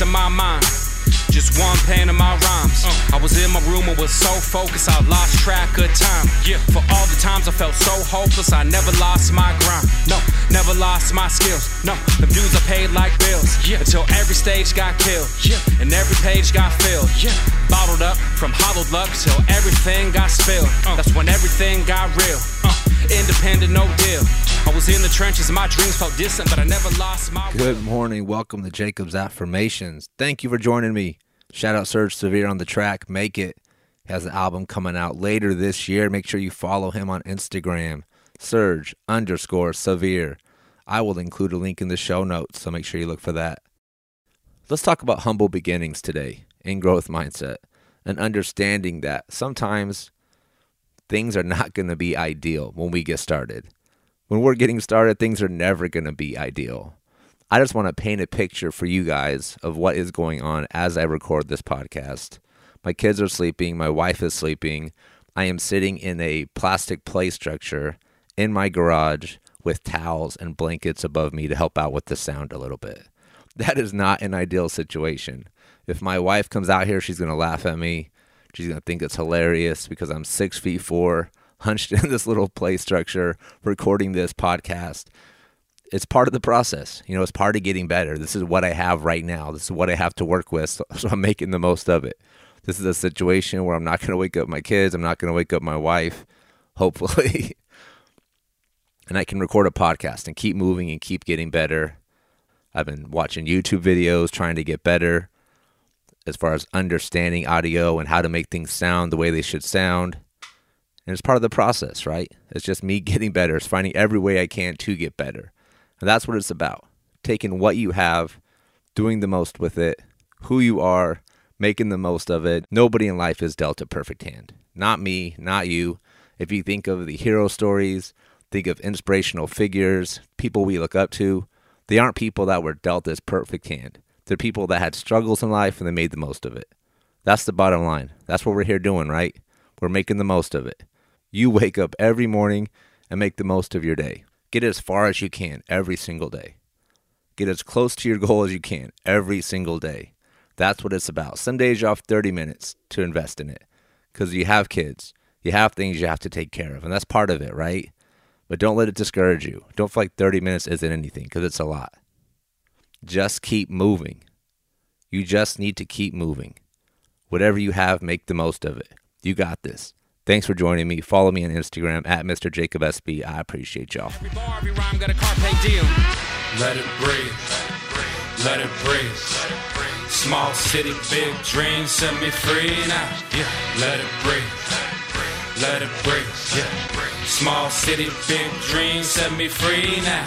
of my mind. Just one pain in my rhymes. I was in my room and was so focused, I lost track of time. Yeah. For all the times I felt so hopeless, I never lost my grind. No, never lost my skills. No, the dues I paid like bills. Yeah. Until every stage got killed. Yeah. And every page got filled. Yeah. Bottled up from hollowed luck till everything got spilled. That's when everything got real. Uh, independent, no deal. Was in the trenches, my dreams felt distant, but I never lost my. Good morning. Welcome to Jacob's Affirmations. Thank you for joining me. Shout out Serge Severe on the track. Make it. He has an album coming out later this year. Make sure you follow him on Instagram. Serge underscore Severe. I will include a link in the show notes, so make sure you look for that. Let's talk about humble beginnings today in growth mindset and understanding that sometimes things are not going to be ideal when we get started. When we're getting started, things are never going to be ideal. I just want to paint a picture for you guys of what is going on as I record this podcast. My kids are sleeping, my wife is sleeping. I am sitting in a plastic play structure in my garage with towels and blankets above me to help out with the sound a little bit. That is not an ideal situation. If my wife comes out here, she's going to laugh at me. She's going to think it's hilarious because I'm six feet four, hunched in this little play structure, recording this podcast. It's part of the process. You know, it's part of getting better. This is what I have right now. This is what I have to work with. So, so I'm making the most of it. This is a situation where I'm not going to wake up my kids. I'm not going to wake up my wife, hopefully. and I can record a podcast and keep moving and keep getting better. I've been watching YouTube videos trying to get better as far as understanding audio and how to make things sound the way they should sound. And it's part of the process, right? It's just me getting better. It's finding every way I can to get better. And that's what it's about. Taking what you have, doing the most with it, who you are, making the most of it. Nobody in life is dealt a perfect hand. Not me, not you. If you think of the hero stories, think of inspirational figures, people we look up to, they aren't people that were dealt this perfect hand. They're people that had struggles in life and they made the most of it. That's the bottom line. That's what we're here doing, right? We're making the most of it. You wake up every morning and make the most of your day. Get as far as you can every single day. Get as close to your goal as you can every single day. That's what it's about. Some days you have 30 minutes to invest in it because you have kids. You have things you have to take care of, and that's part of it, right? But don't let it discourage you. Don't feel like 30 minutes isn't anything because it's a lot. Just keep moving. You just need to keep moving. Whatever you have, make the most of it. You got this. Thanks for joining me. Follow me on Instagram at Mr. Jacob SB. I appreciate y'all. Every bar, every rhyme got a carpe diem. Let it breathe. Let it breathe. Small city, big dreams, set me free now. Yeah. Let it breathe. Let it breathe. Yeah. Small city, big dreams, set me free now.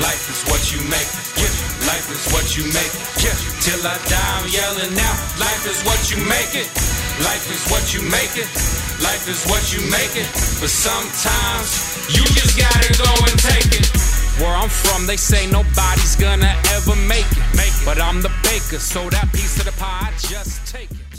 Life is what you make. Yeah. Life is what you make. Yeah. Till I die, I'm yelling out. Life is what you make it. Life is what you make it. Life is what you make it. But sometimes you just gotta go and take it. Where I'm from, they say nobody's gonna ever make it. Make it. But I'm the baker, so that piece of the pie, I just take it.